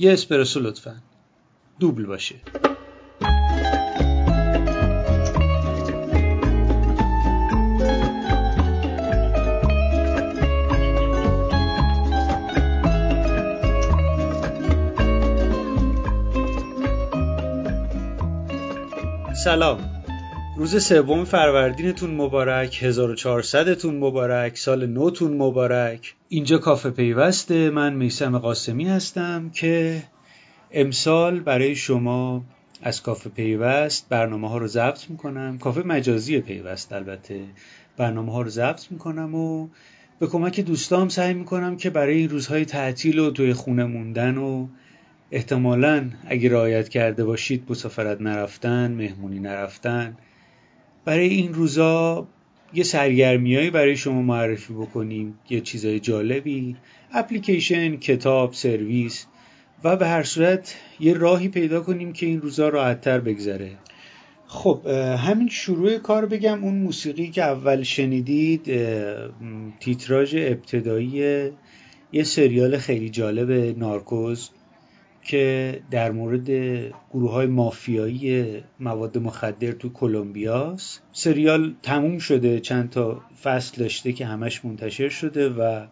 یه اسپرسو لطفا. دوبل باشه. سلام. روز سوم فروردینتون مبارک 1400 تون مبارک سال نوتون مبارک. اینجا کافه پیوسته. من میسم قاسمی هستم که امسال برای شما از کافه پیوست برنامه ها رو ضبط می‌کنم. کافه مجازی پیوست البته. برنامه ها رو ضبط می‌کنم و به کمک دوستام سعی می‌کنم که برای این روزهای تعطیل و توی خونه موندن و احتمالا اگه رعایت کرده باشید مسافرت نرفتن مهمونی نرفتن برای این روزا یه سرگرمیایی برای شما معرفی بکنیم یه چیزای جالبی. اپلیکیشن کتاب سرویس و به هر صورت یه راهی پیدا کنیم که این روزا راحتتر بگذره. خب همین شروع کار بگم. اون موسیقی که اول شنیدید تیتراژ ابتدایی یه سریال خیلی جالب نارکوز. که در مورد گروه های مافیایی مواد مخدر تو کلمبیاست. سریال تموم شده چند تا فصل داشته که همش منتشر شده و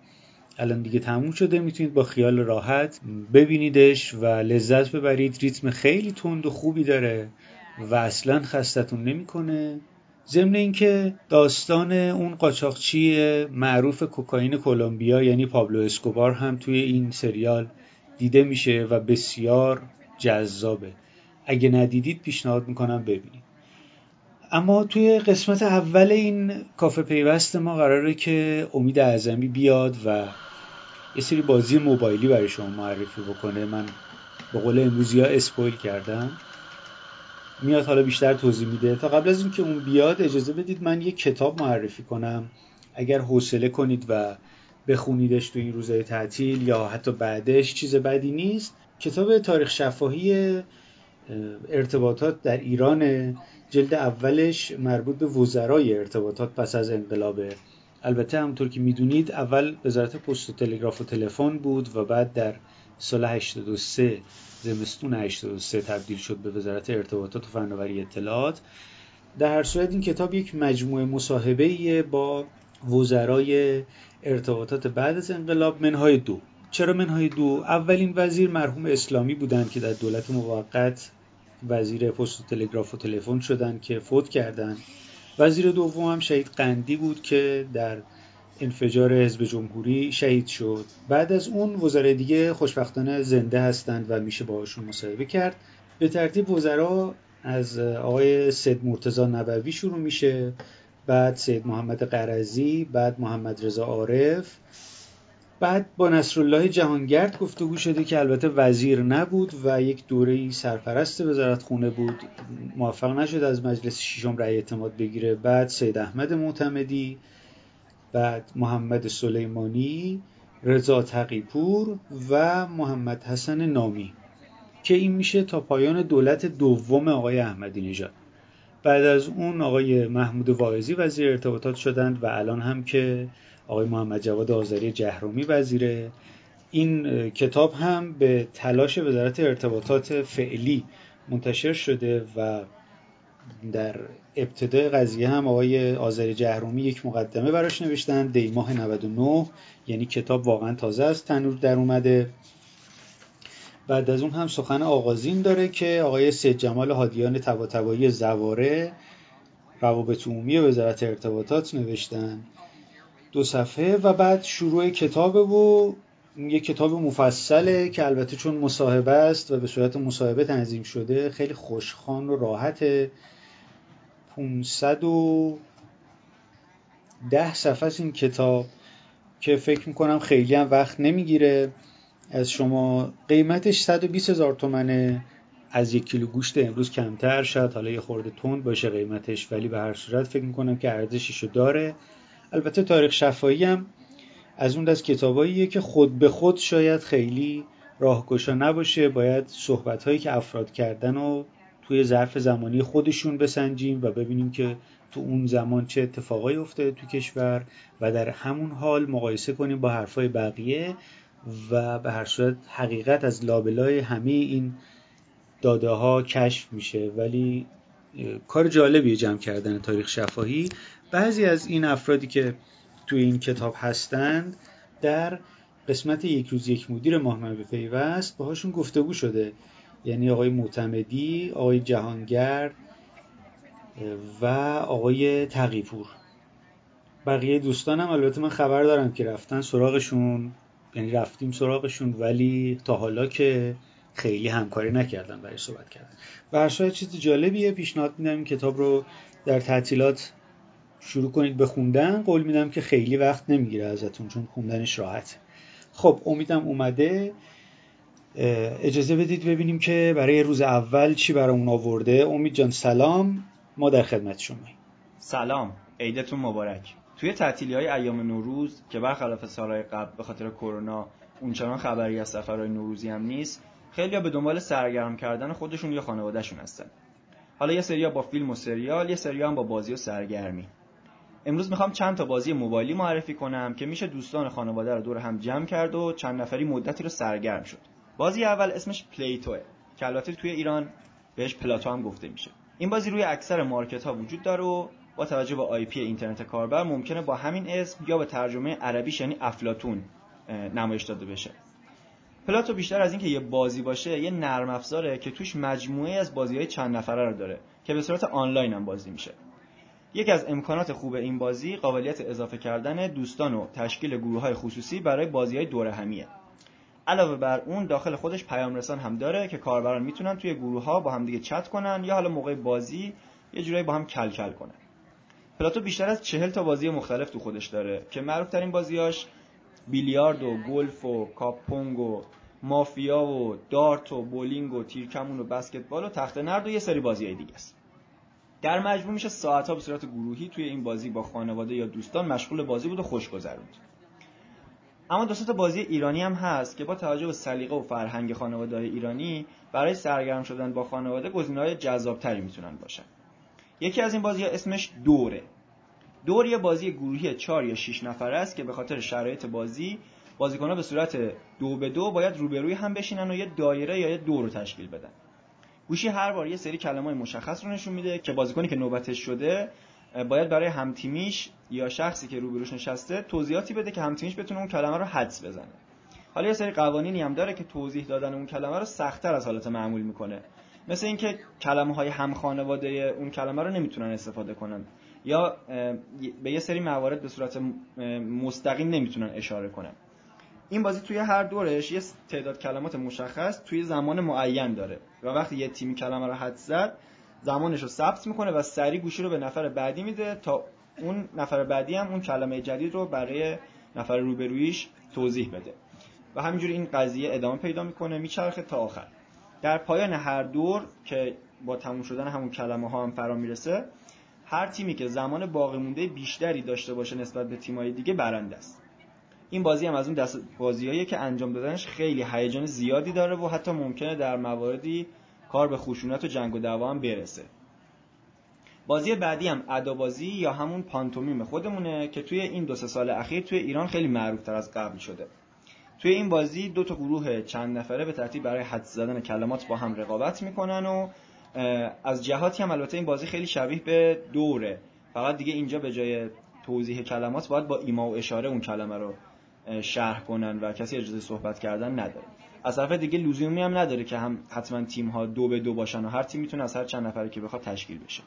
الان دیگه تموم شده. می‌تونید با خیال راحت ببینیدش و لذت ببرید. ریتم خیلی تند و خوبی داره و اصلا خستتون نمی‌کنه. ضمن اینکه داستان اون قاچاقچی معروف کوکائین کلمبیا یعنی پابلو اسکوبار هم توی این سریال دیده میشه و بسیار جذابه. اگه ندیدید پیشنهاد می‌کنم ببینید. اما توی قسمت اول این کافه پیوست ما قراره که امید اعظمی بیاد و یه سری بازی موبایلی برای شما معرفی بکنه. من به قول امروزی ها اسپویل کردم. میاد حالا بیشتر توضیح میده. تا قبل از اینکه اون بیاد اجازه بدید من یه کتاب معرفی کنم. اگر حوصله کنید و بخونیدش تو این روزهای تعطیل یا حتی بعدش چیز بدی نیست. کتاب تاریخ شفاهی ارتباطات در ایران جلد اولش مربوط به وزرای ارتباطات پس از انقلابه البته همونطور که می‌دونید اول وزارت پست و تلگراف و تلفن بود و بعد در سال 83 زمستون 83 تبدیل شد به وزارت ارتباطات و فناوری اطلاعات. در هر صورت این کتاب یک مجموعه مصاحبه با وزرای ارتباطات بعد از انقلاب منهای دو. چرا منهای دو؟ اولین وزیر مرحوم اسلامی بودند که در دولت موقت وزیر پست و تلگراف و تلفن شدند که فوت کردند. وزیر دوم هم شهید قندی بود که در انفجار حزب جمهوری شهید شد. بعد از اون وزرای دیگه خوشبختانه زنده هستند و میشه باهاشون مصاحبه کرد. به ترتیب وزرا از آقای سید مرتضی نبوی شروع میشه. بعد سید محمد قرضی بعد محمد رضا عارف. بعد با نصرالله جهانگرد گفتگو شده که البته وزیر نبود و یک دوره سرپرست وزارت خونه بود. موفق نشد از مجلس ششم رأی اعتماد بگیره. بعد سید احمد معتمدی بعد محمد سلیمانی رضا تقیپور و محمد حسن نامی. که این میشه تا پایان دولت دوم آقای احمدی نژاد. بعد از اون آقای محمود واعظی وزیر ارتباطات شدند و الان هم که آقای محمد جواد آذری جهرومی وزیره این کتاب هم به تلاش وزارت ارتباطات فعلی منتشر شده و در ابتدای قضیه هم آقای آذری جهرومی یک مقدمه براش نوشتن دی ماه 99 یعنی کتاب واقعا تازه از تنور در اومده. بعد از اون هم سخن آغازین داره که آقای سید جمال هادیان تباتبایی زواره روابط عمومی وزارت ارتباطات نوشتن. دو صفحه و بعد شروع کتابه و یک کتاب مفصله که البته چون مصاحبه است و به صورت مصاحبه تنظیم شده خیلی خوشخوان و راحت 500 و ده صفحه این کتاب که فکر می‌کنم خیلی هم وقت نمی‌گیره. از شما. قیمتش 120 هزار تومنه. از یک کیلو گوشت امروز کمتر. شد حالا یه خورده تند باشه قیمتش ولی به هر صورت فکر می‌کنم که ارزششو داره. البته تاریخ شفایی هم از اون دست کتاباییه که خود به خود شاید خیلی راهگشا نباشه. باید صحبت هایی که افراد کردن و توی ظرف زمانی خودشون بسنجیم و ببینیم که تو اون زمان چه اتفاقایی افتاده تو کشور و در همون حال مقایسه کنیم با حرفای بقیه. و به هر صورت حقیقت از لابلای همه این داده ها کشف میشه. ولی کار جالبیه جمع کردن تاریخ شفاهی. بعضی از این افرادی که توی این کتاب هستند در قسمت یک روز یک مدیر ماه به پیوست باهاشون گفتگو شده. یعنی آقای معتمدی آقای جهانگرد و آقای تقیپور. بقیه دوستانم البته من خبر دارم که رفتن سراغشون. یعنی رفتیم سراغشون ولی تا حالا که خیلی همکاری نکردن برای صحبت کردن. و هر چیز جالبیه پیشنهاد میدم کتاب رو در تعطیلات شروع کنید به خوندن. قول میدم که خیلی وقت نمی‌گیره ازتون چون خوندنش راحته. خب امیدم اومده. اجازه بدید ببینیم که برای روز اول چی برامون آورده. امید جان سلام. ما در خدمت شما سلام. عیدتون مبارک. توی تعطیلی های ایام نوروز که برخلاف سالهای قبل به خاطر کرونا اونچنان خبری از سفرهای نوروزی هم نیست خیلی به دنبال سرگرم کردن خودشون یا خانوادهشون هستن. حالا یه سریا با فیلم و سریال یه سریا هم با بازی و سرگرمی. امروز می‌خوام چند تا بازی موبایلی معرفی کنم که میشه دوستان خانواده رو دور هم جمع کرد و چند نفری مدتی رو سرگرم شد. بازی اول اسمش Plato ئه که البته توی ایران بهش پلاتو هم گفته میشه. این بازی روی اکثر مارکت ها وجود داره و با توجه به IP اینترنت کاربر ممکنه با همین اسم یا به ترجمه عربیش یعنی افلاطون نمایش داده بشه. پلاتو بیشتر از اینکه یه بازی باشه یه نرم افزاره که توش مجموعه از بازی های چند نفره رو داره که به صورت آنلاین هم بازی میشه. یکی از امکانات خوب این بازی قابلیت اضافه کردن دوستان و تشکیل گروه های خصوصی برای بازی های دوره همیه. علاوه بر اون داخل خودش پیام رسان هم داره که کاربران می‌تونن توی گروه ها با همدیگه چت کنن یا حالا موقع بازی یه جورایی با هم کل کل کنن. پلاتو بیشتر از چهل تا بازی مختلف تو خودش داره که معروف ترین بازیاش بیلیارد و گلف و کاپونگ و مافیا و دارت و بولینگ و تیرکمون و بسکتبال و تخت نرد و یه سری بازی دیگه است. در مجموع میشه ساعتها به صورت گروهی توی این بازی با خانواده یا دوستان مشغول بازی بود و خوش گذروند. اما دو تا بازی ایرانی هم هست که با توجه به سلیقه و فرهنگ خانواده ایرانی برای سرگرم شدن با خانواده گزینه‌های جذابتری می‌تونن باشن. یکی از این بازی ها اسمش دوره. دور یه بازی گروهی 4 یا 6 نفره است که به خاطر شرایط بازی بازیکن‌ها به صورت دو به دو باید روبروی هم بشینن و یه دایره یا یه دور رو تشکیل بدن. گوشی هر بار یه سری کلمات مشخص رو نشون میده که بازیکنی که نوبتش شده باید برای همتیمیش یا شخصی که روبروش نشسته توضیحاتی بده که همتیمیش بتونه اون کلمه رو حدس بزنه. حالا یه سری قوانینی هم داره که توضیح دادن اون کلمه رو سختتر از حالت معمول می‌کنه. مثل اینکه کلمه های هم خانواده اون کلمه رو نمی‌تونن استفاده کنن. یا به یه سری موارد به صورت مستقیم نمی‌تونن اشاره کنن. این بازی توی هر دورش یه تعداد کلمات مشخص توی زمان معین داره و وقتی یه تیمی کلمه رو حد زد زمانش رو ثبت می‌کنه و سریع گوشی رو به نفر بعدی میده تا اون نفر بعدی هم اون کلمه جدید رو برای نفر روبرویش توضیح بده. و همینجوری این قضیه ادامه پیدا می‌کنه میچرخه تا آخر. در پایان هر دور که با تموم شدن همون کلمه ها هم فرا می‌رسه هر تیمی که زمان باقی مونده بیشتری داشته باشه نسبت به تیمای دیگه برنده است. این بازی هم از اون دست بازیایی که انجام دادنش خیلی هیجان زیادی داره و حتی ممکنه در مواردی کار به خشونت و جنگ و دعوا هم برسه. بازی بعدی هم بازی یا همون پانتومیم خودمونه که توی این دو سه سال اخیر توی ایران خیلی معروف تر از قبل شده. توی این بازی دو تا گروه چند نفره به ترتیب برای حد زدن کلمات با هم رقابت می‌کنن و از جهاتی هم البته این بازی خیلی شبیه به دوره. فقط دیگه اینجا به جای توضیح کلمات باید با ایما و اشاره اون کلمه رو شرح کنن و کسی اجازه صحبت کردن نداره. از طرف دیگه لزومی هم نداره که هم حتما تیم ها دو به دو باشن و هر تیم می‌تونه از هر چند نفره که بخواد تشکیل بشه.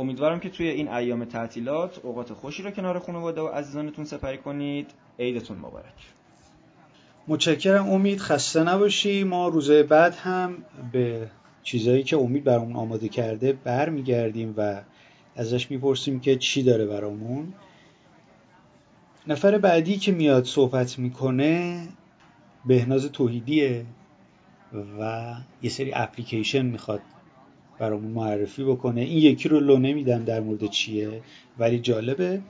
امیدوارم که توی این ایام تعطیلات اوقات خوشی رو کنار خانواده و عزیزانتون سپری کنید. عیدتون مبارک. متشکرم. امید خسته نباشی. ما روزه بعد هم به چیزایی که امید برامون آماده کرده برمیگردیم و ازش می‌پرسیم که چی داره برامون. نفر بعدی که میاد صحبت می‌کنه بهناز توحیدیه و یه سری اپلیکیشن می‌خواد برامون معرفی بکنه. این یکی رو لو نمیدم در مورد چیه ولی جالبه.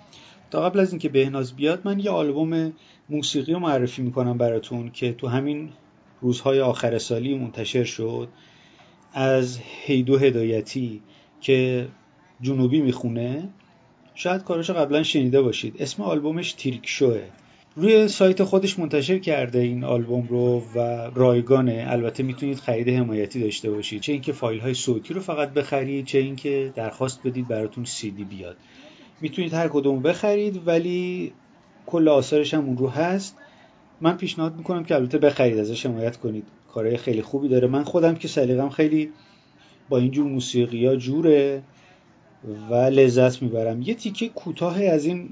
تا قبل از اینکه بهناز بیاد من یه آلبوم موسیقی رو معرفی می‌کنم براتون که تو همین روزهای آخر سالی منتشر شد. از هیدو هدایتی که جنوبی می‌خونه. شاید کارش قبلا شنیده باشید. اسم آلبومش تیرک شوه. روی سایت خودش منتشر کرده این آلبوم رو و رایگانه. البته می‌تونید خرید حمایتی داشته باشید. چه اینکه فایل های صوتی رو فقط بخرید چه اینکه درخواست بدید براتون سی دی بیاد. می‌تونید هر کدوم بخرید ولی کل آثارش هم اون رو هست. من پیشنهاد می‌کنم که البته بخرید ازش حمایت کنید. کارهای خیلی خوبی داره. من خودم که سلیقم خیلی با اینجور موسیقی ها جوره و لذت می‌برم. یه تیکه کوتاه از این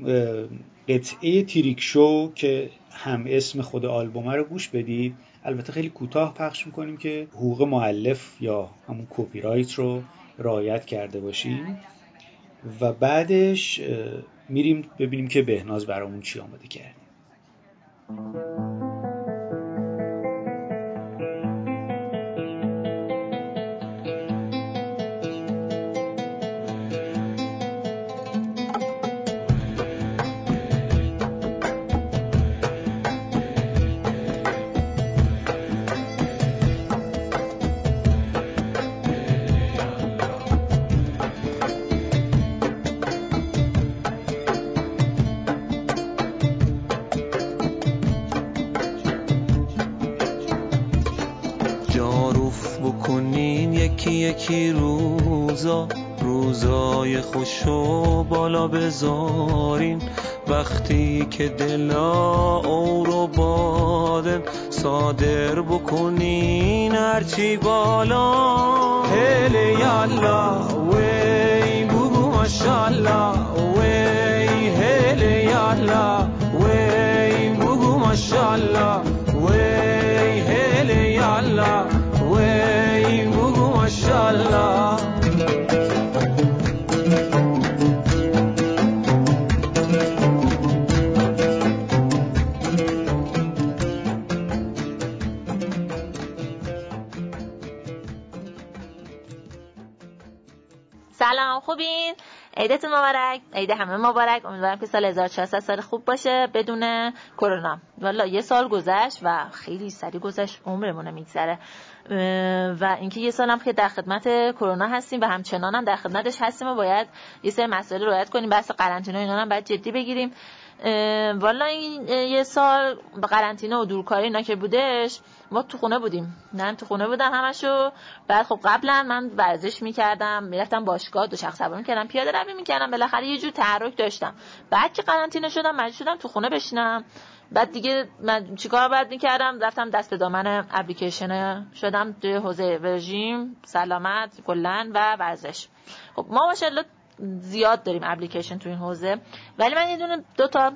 قطعه تریک شو که هم اسم خود آلبومه رو گوش بدید. البته خیلی کوتاه پخش می‌کنیم که حقوق معلف یا همون کپی رایت رو رعایت کرده باشیم. و بعدش میریم ببینیم که بهناز برامون چی آماده کرد یکی روزا روزای خوشو بالا بذارین. وقتی که دلا او رو بادن صادر بکنین هرچی بالا. هلی یالا وی بگو ماشالله وی هلی یالا وی بگو ماشالله سلام خوبین؟ عیدتون مبارک. عید همه مبارک. امیدوارم که سال 1400 سال خوب باشه بدون کرونا. والا یه سال گذشت و خیلی سریع گذشت. عمرمون میگذره. و اینکه یه سالم که در خدمت کرونا هستیم و همچنان هم در خدمتش هستیم و باید یه سری مسائل رعایت کنیم بحث قرنطینه اینا هم باید جدی بگیریم. والا این یه سال به قرنطینه و دورکاری اینا که بودش ما تو خونه بودیم. من تو خونه بودم همشو. بعد خب قبلا من ورزش می‌کردم می‌رفتم باشگاه دو شخص سواری می‌کردم پیاده روی می‌کردم بالاخره یه جور تحرک داشتم. بعد که قرنطینه شدم مجبور شدم تو خونه بشینم. بعد دیگه من چیکار بعد می‌کردم؟ رفتم دست به دامن اپلیکیشن شدم توی حوزه رژیم سلامت کلن و ورزش. خب ما ماشاءالله زیاد داریم اپلیکیشن تو این حوزه. ولی من یه دونه دو تا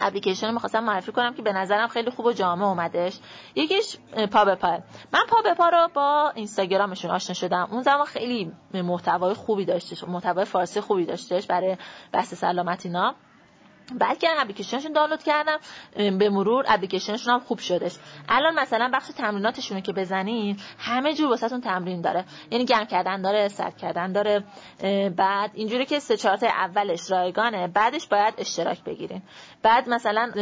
اپلیکیشن رو می‌خواستم معرفی کنم که به نظرم خیلی خوب و جامع اومدش. یکیش پا به پا من پا به پا رو با اینستاگرامشون آشنا شدم. اون زمان خیلی محتوای خوبی داشتش محتوای فارسی خوبی داشتش برای بحث سلامت اینا. بعد که اپلیکیشنشون دانلود کردم به مرور اپلیکیشنشون هم خوب شدش. الان مثلا بخش تمریناتشون که بزنین همه جور واسهتون تمرین داره. یعنی گرم کردن داره سرد کردن داره. بعد اینجوری که سه چهار اولش رایگانه بعدش باید اشتراک بگیرین. بعد مثلا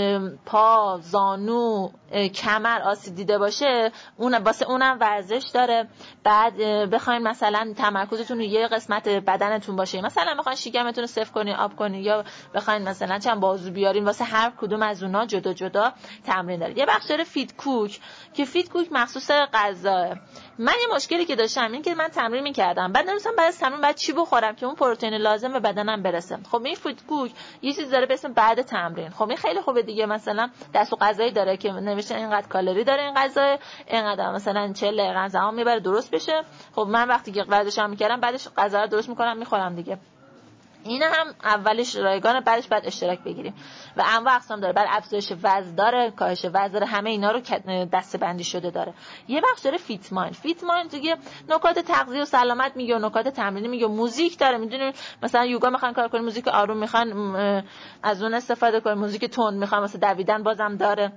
پا زانو کمر آسیب دیده باشه اون واسه اونم ورزش داره. بعد بخواین مثلا تمرکزتون رو یه قسمت بدنتون باشه. مثلا بخواین شکمتون رو صفر کنین آب کنین یا بخواین مثلا چند بازو بیارین واسه هر کدوم از اونها جدا جدا تمرین داره یه بخش داره Fit Cook که Fit Cook مخصوص غذا من یه مشکلی که داشتم این که من تمرین می‌کردم. بعد نمی‌دونستم بعد از تمرین بعد چی بخورم که اون پروتئین لازم به بدنم برسه. خب این Fit Cook یه چیز داره به اسم بعد تمرین. خب این خیلی خوبه دیگه. مثلا دستور غذایی داره که نوشته اینقدر کالری داره این غذا اینقدر مثلا 40 دقیقه زمان می‌بره درست بشه. خب من وقتی که ورزشم می‌کردم بعدش غذا رو درست می‌کنم می‌خورم دیگه. این هم اولش رایگان بعدش بعد اشتراک بگیریم. و انواع اقسام داره. بعد افزایش وزن داره کاهش وزن داره همه اینا رو دسته بندی شده داره. یه بخش داره Fit Mind. Fit Mind دیگه نکات تغذیه و سلامت میگه نکات تمرینی میگه. موزیک داره. می‌دونی مثلا یوگا می‌خوان کار کنن موزیک آروم می‌خوان از اون استفاده کنن موزیک تند می‌خوان. مثلا دویدن بازم داره.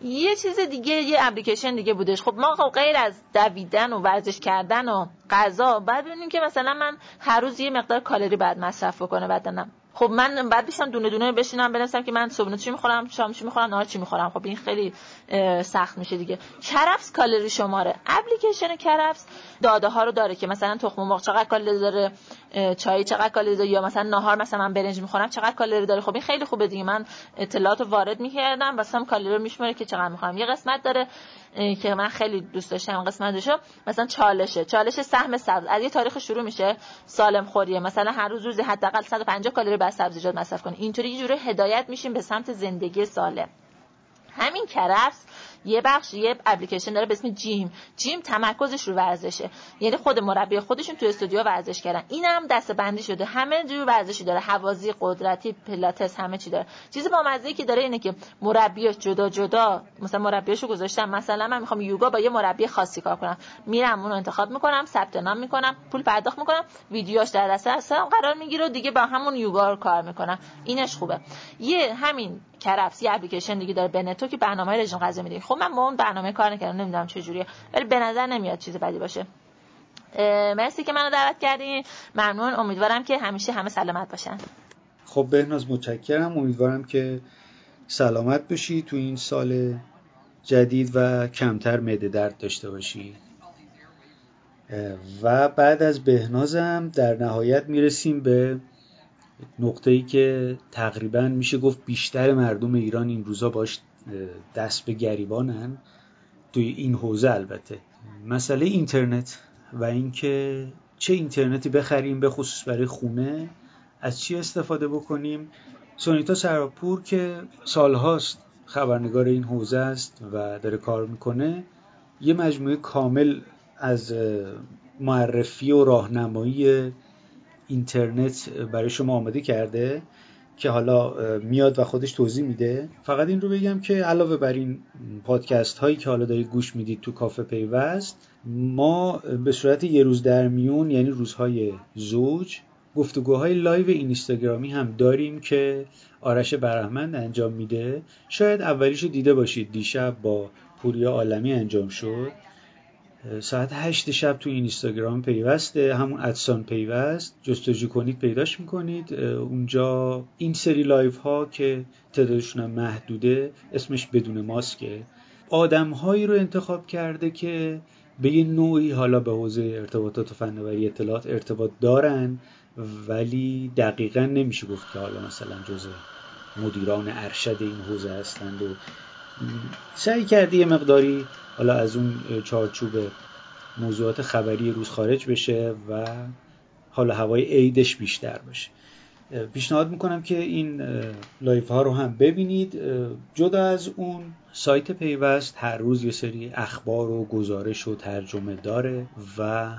یه چیز دیگه یه اپلیکیشن دیگه بودش. خب ما خب غیر از دویدن و ورزش کردن و غذا بعد ببینیم که مثلا من هر روز یه مقدار کالری بعد مصرف بکنه بدنم خب من بعد بیشتم دونه دونه بشینم بنویسم که من صبحونه چی می‌خورم شام چی می‌خورم نهار چی می‌خورم. خب این خیلی سخت میشه دیگه. کرفس کالری شماره. اپلیکیشن کرفس داده ها رو داره که مثلا تخم مرغ چقدر کالری داره چای چقدر کالری داره یا مثلا نهار مثلا من برنج می‌خورم چقدر کالری داره. خب این خیلی خوبه دیگه. من اطلاعات وارد می‌کردم واسم کالری رو میشماره که چقدر می‌خوام یه قسمت داره که من خیلی دوست داشتم قسمتشو. مثلا چالشه. چالش سهم سبز. از یه تاریخ شروع میشه. سالم خوریه. مثلا هر روز روزی حداقل 150 کالری سبزیجات مصرف کنی. اینطوری یه جوری هدایت میشیم به سمت زندگی سالم. همین کرفس یه بخش یه اپلیکیشن داره به اسم جیم. جیم تمرکزش رو ورزشه. یعنی خود مربی خودشون تو استودیو ورزش کردن. این هم دسته بندی شده. همه جور ورزشی داره. حوازی قدرتی پلاتس همه چی داره. چیزی با مزه که داره اینه که مربیاش جدا جدا مثلا مربیاشو گذاشتم. مثلا من می‌خوام یوگا با یه مربی خاصی کار کنم. میرم اونو انتخاب می‌کنم ثبت نام می‌کنم پول پرداخت می‌کنم ویدیوهاش در دست قرار می‌گیره و دیگه با همون یوگا رو کار می‌کنم. اینش خوبه. یه همین کرفس یه اپلیکیشن دیگه داره. بنتو که برنامه رژیم غذا میده. خب من با اون برنامه کار نکردم. نمی‌دونم چه جوریه ولی به نظر نمیاد چیز بدی باشه. مرسی که منو دعوت کردین. ممنون. امیدوارم که همیشه همه سلامت باشن. خب بهناز متشکرم. امیدوارم که سلامت باشی تو این سال جدید و کمتر معده درد داشته باشی. و بعد از بهنازم در نهایت می‌رسیم به نقطه ای که تقریبا میشه گفت بیشتر مردم ایران این روزا باش دست به گریبانن. توی این حوزه البته. مسئله اینترنت و اینکه چه اینترنتی بخریم به خصوص برای خونه از چی استفاده بکنیم. سونیتا سراپور که سالهاست خبرنگار این حوزه است و داره کار می‌کنه یه مجموعه کامل از معرفی و راهنمایی اینترنت برای شما آماده کرده که حالا میاد و خودش توضیح میده. فقط این رو بگم که علاوه بر این پادکست هایی که حالا دارید گوش می‌دید تو کافه پیوست ما به صورت یه روز در میون یعنی روزهای زوج گفتگوهای live اینستاگرامی هم داریم که آرش برحمند انجام میده. شاید اولیش دیده باشید. دیشب با پوریا عالمی انجام شد. ساعت هشت شب تو اینستاگرام پیوسته همون at sign پیوست. جستجو کنید پیداش می‌کنید. اونجا این سری live ها که تعدادشون محدوده اسمش بدون ماسکه آدم هایی رو انتخاب کرده که به یه نوعی حالا به حوزه ارتباطات و فناوری اطلاعات ارتباط دارن ولی دقیقا نمیشه گفت که حالا مثلا جزء مدیران ارشد این حوزه هستند و سعی کرده یه مقداری حالا از اون چارچوب موضوعات خبری روز خارج بشه و حالا هوای عیدش بیشتر باشه. پیشنهاد می‌کنم که این live ها رو هم ببینید. جدا از اون سایت پیوست هر روز یه سری اخبار و گزارش و ترجمه داره و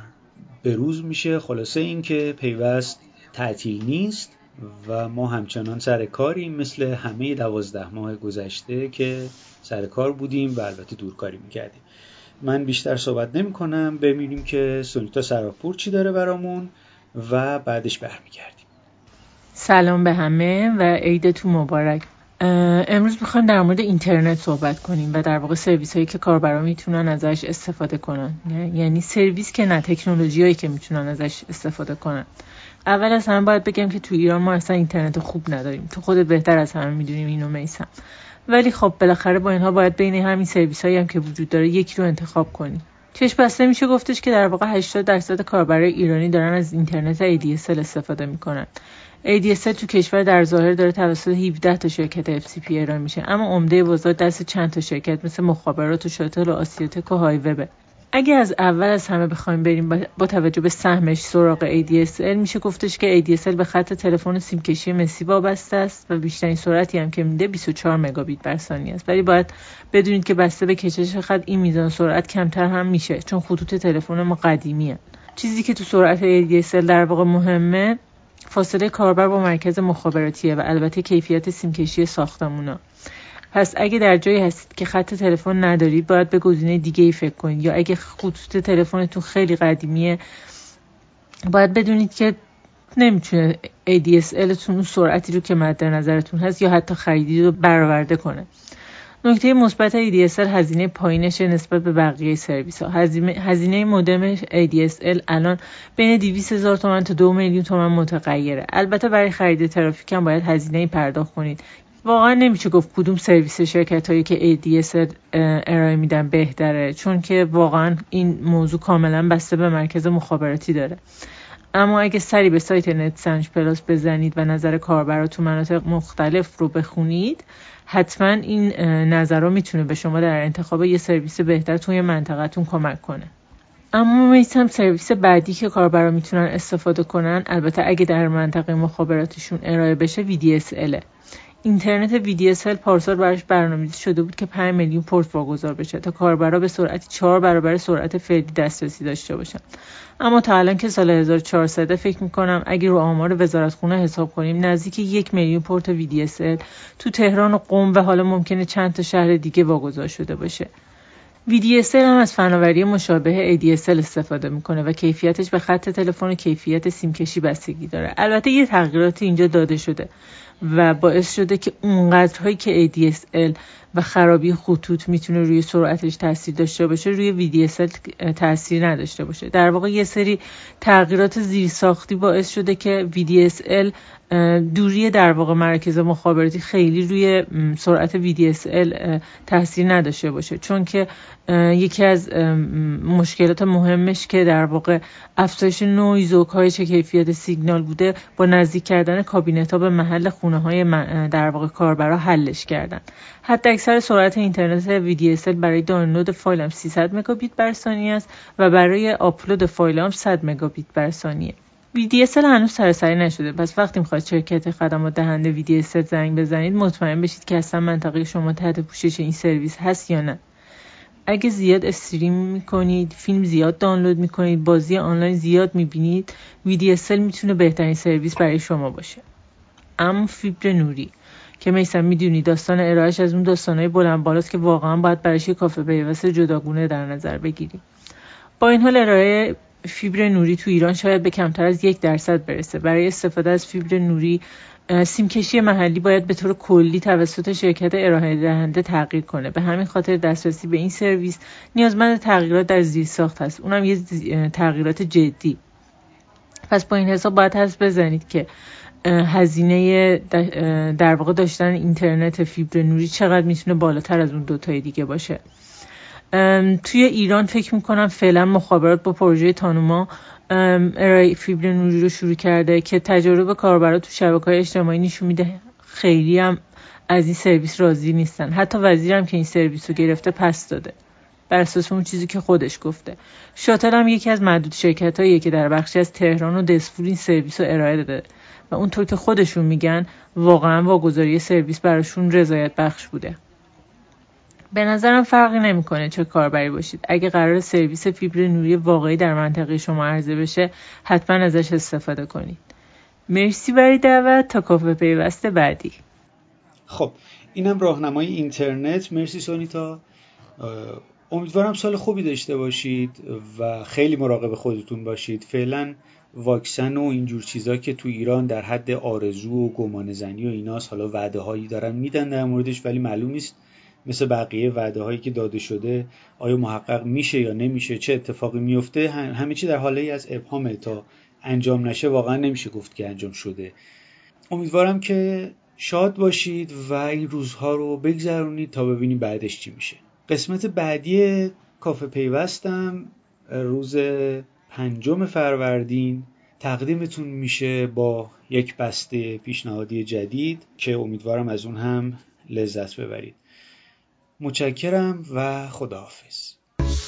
به روز میشه. خلاصه این که پیوست تعطیل نیست. و ما همچنان سر کاریم مثل همه دوازده ماه گذشته که سر کار بودیم و البته دورکاری می‌کردیم. من بیشتر صحبت نمی کنم ببینیم که سونیتا سراپور چی داره برامون و بعدش برمیگردیم. سلام به همه و عیدتون مبارک. امروز می‌خوایم در مورد اینترنت صحبت کنیم و در واقع سرویس هایی که کاربرا می‌تونن ازش استفاده کنن. یعنی سرویس که نه تکنولوژی هایی که می‌تونن ازش استفاده کنن. اول از همه باید بگم که تو ایران ما اصلا اینترنت خوب نداریم. تو خودت بهتر از همه می‌دونیم اینو میسم. ولی خب بالاخره با اینها باید بین همین سرویس هایی هم که وجود داره یکی رو انتخاب کنیم. چشم بسته میشه گفتش که در واقع 80 درصد کاربرای ایرانی دارن از اینترنت ADSL استفاده می‌کنن. ADSL تو کشور در ظاهر داره توسط 17 تا شرکت FCP ارائه میشه. اما عمده بازار دست چند تا شرکت مثل مخابرات و شاتل و آسیاتک و های وبه اگه از اول از همه بخوایم بریم با توجه به سهمش سراغ ADSL میشه گفتش که ADSL به خط تلفن سیم کشی مسی وابسته است و بیشترین سرعتی هم که میده 24 مگابیت بر ثانیه است. ولی باید بدونید که بسته به کشش خط این میزان سرعت کمتر هم میشه چون خطوط تلفن ما قدیمیه چیزی که تو سرعت ADSL در واقع مهمه فاصله کاربر با مرکز مخابراتیه و البته کیفیت سیمکشی ساختمونا. پس اگه در جایی هستید که خط تلفن ندارید باید به گزینه دیگه ای فکر کنید. یا اگه خطوط تلفنتون خیلی قدیمیه باید بدونید که نمی‌تونه ADSL تون اون سرعتی رو که مد نظرتون هست یا حتی خریدید رو برآورده کنه. نکته مثبت ADSL هزینه پایینش نسبت به بقیه سرویس ها هزینه مودم ADSL الان بین 200 هزار تومن تا 2 میلیون تومن متغیره. البته برای خرید ترافیک هم باید هزینه پرداخت کنید. واقعا نمیشه گفت کدوم سرویس شرکت هایی که ADSL ارائه میدن بهتره چون که واقعا این موضوع کاملا بسته به مرکز مخابراتی داره. اما اگه سری به سایت نت سنج پلاس بزنید و نظر کاربرا تو مناطق مختلف رو بخونید حتما این نظر می‌تونه به شما در انتخاب یه سرویس بهتر توی منطقتون کمک کنه. اما می‌تونم سرویس بعدی که کاربرا می‌تونن استفاده کنن البته اگه در منطقه مخابراتشون ارائه بشه VDSL اینترنت VDSL پارسال براش برنامه‌ریزی شده بود که 5 میلیون پورت واگذار بشه تا کاربرا به سرعت 4 برابر سرعت فعلی دسترسی داشته باشن. اما تا الان که سال 1400 فکر می‌کنم اگه رو آمار وزارتخونه حساب کنیم نزدیک یک میلیون پورت VDSL تو تهران و قم و حالا ممکنه چند تا شهر دیگه واگذار شده باشه. VDSL هم از فناوری مشابه ADSL استفاده می‌کنه و کیفیتش به خط تلفن و کیفیت سیمکشی بستگی داره. البته یه تغییراتی اینجا داده شده و باعث شده که اونقدرهایی که ADSL و خرابی خطوط می‌تونه روی سرعتش تاثیر داشته باشه روی VDSL تاثیر نداشته باشه. در واقع یه سری تغییرات زیرساختی باعث شده که VDSL دوری در واقع مرکز مخابراتی خیلی روی سرعت VDSL تاثیر نداشته باشه. چون که یکی از مشکلات مهمش که در واقع افزایش نویز و کاهش کیفیت سیگنال بوده با نزدیک کردن کابینت ها به محل خونه های در واقع کاربرا حلش کردن. حتی اکثر سرعت اینترنت VDSL برای دانلود فایل هم 300 مگابیت بر ثانیه است و برای آپلود فایل هم 100 مگابیت بر ثانیه. VDSL هنوز سرسری نشده. پس وقتی می‌خواد شرکت خدمات دهنده VDSL زنگ بزنید مطمئن بشید که اصلا منطقه شما تحت پوشش این سرویس هست یا نه. اگه زیاد استریم می‌کنید فیلم زیاد دانلود می‌کنید بازی آنلاین زیاد می‌بینید VDSL می‌تونه بهترین سرویس برای شما باشه. اما فیبر نوری که میسم می‌دونی داستان ارائهش از اون داستانهای بلند بالاست که واقعا باید براش کافه پیوست جداگونه در نظر بگیریم. با این حال ارائه فیبر نوری تو ایران شاید به کمتر از یک درصد برسه. برای استفاده از فیبر نوری سیمکشی محلی باید به طور کلی توسط شرکت ارائه دهنده تغییر کنه. به همین خاطر دسترسی به این سرویس نیازمند تغییرات در زیرساخت هست. اونم یه تغییرات جدی. پس با این حساب باید حس بزنید که هزینه در واقع داشتن اینترنت فیبر نوری چقدر می‌تونه بالاتر از اون دوتای دیگه باشه. توی ایران فکر می‌کنم فعلا مخابرات با پروژه تانوما ارائه فیبر نوری رو شروع کرده که تجربه کاربرا تو شبکه های اجتماعی نشون میده خیلی هم از این سرویس راضی نیستن. حتی وزیرم که این سرویس رو گرفته پس داده. بر اساس اون چیزی که خودش گفته. شاتل هم یکی از معدود شرکت هاییه که در بخشی از تهران و دزفول این سرویس رو ارائه داده. و اونطور که خودشون میگن واقعا واگذاری سرویس براشون رضایت بخش بوده. به نظرم فرقی نمی‌کنه چه کاربری باشید. اگه قراره سرویس فیبر نوری واقعی در منطقه شما عرضه بشه حتما ازش استفاده کنید. مرسی برای دعوت. تا کافه پیوست بعدی. خب اینم راهنمای اینترنت. مرسی سونیتا. امیدوارم سال خوبی داشته باشید و خیلی مراقب خودتون باشید. فعلا واکسن و اینجور چیزا که تو ایران در حد آرزو و گمان زنی و ایناست حالا وعده هایی دارن میدن در موردش ولی معلوم نیست مثل بقیه وعده هایی که داده شده آیا محقق میشه یا نمیشه چه اتفاقی میفته همه چی در حاله از ابهامه تا انجام نشه واقعا نمیشه گفت که انجام شده. امیدوارم که شاد باشید و این روزها رو بگذرونید تا ببینیم بعدش چی میشه. قسمت بعدی کافه پیوستم روز پنجم فروردین. تقدیمتون میشه با یک بسته پیشنهادی جدید که امیدوارم از اون هم لذت ببرید. متشکرم و خداحافظ.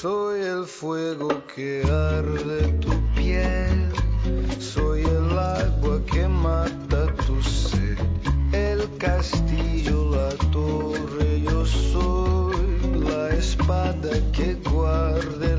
Soy el fuego que arde tu piel, soy el agua que mata tu sed, el castillo, espada que guarde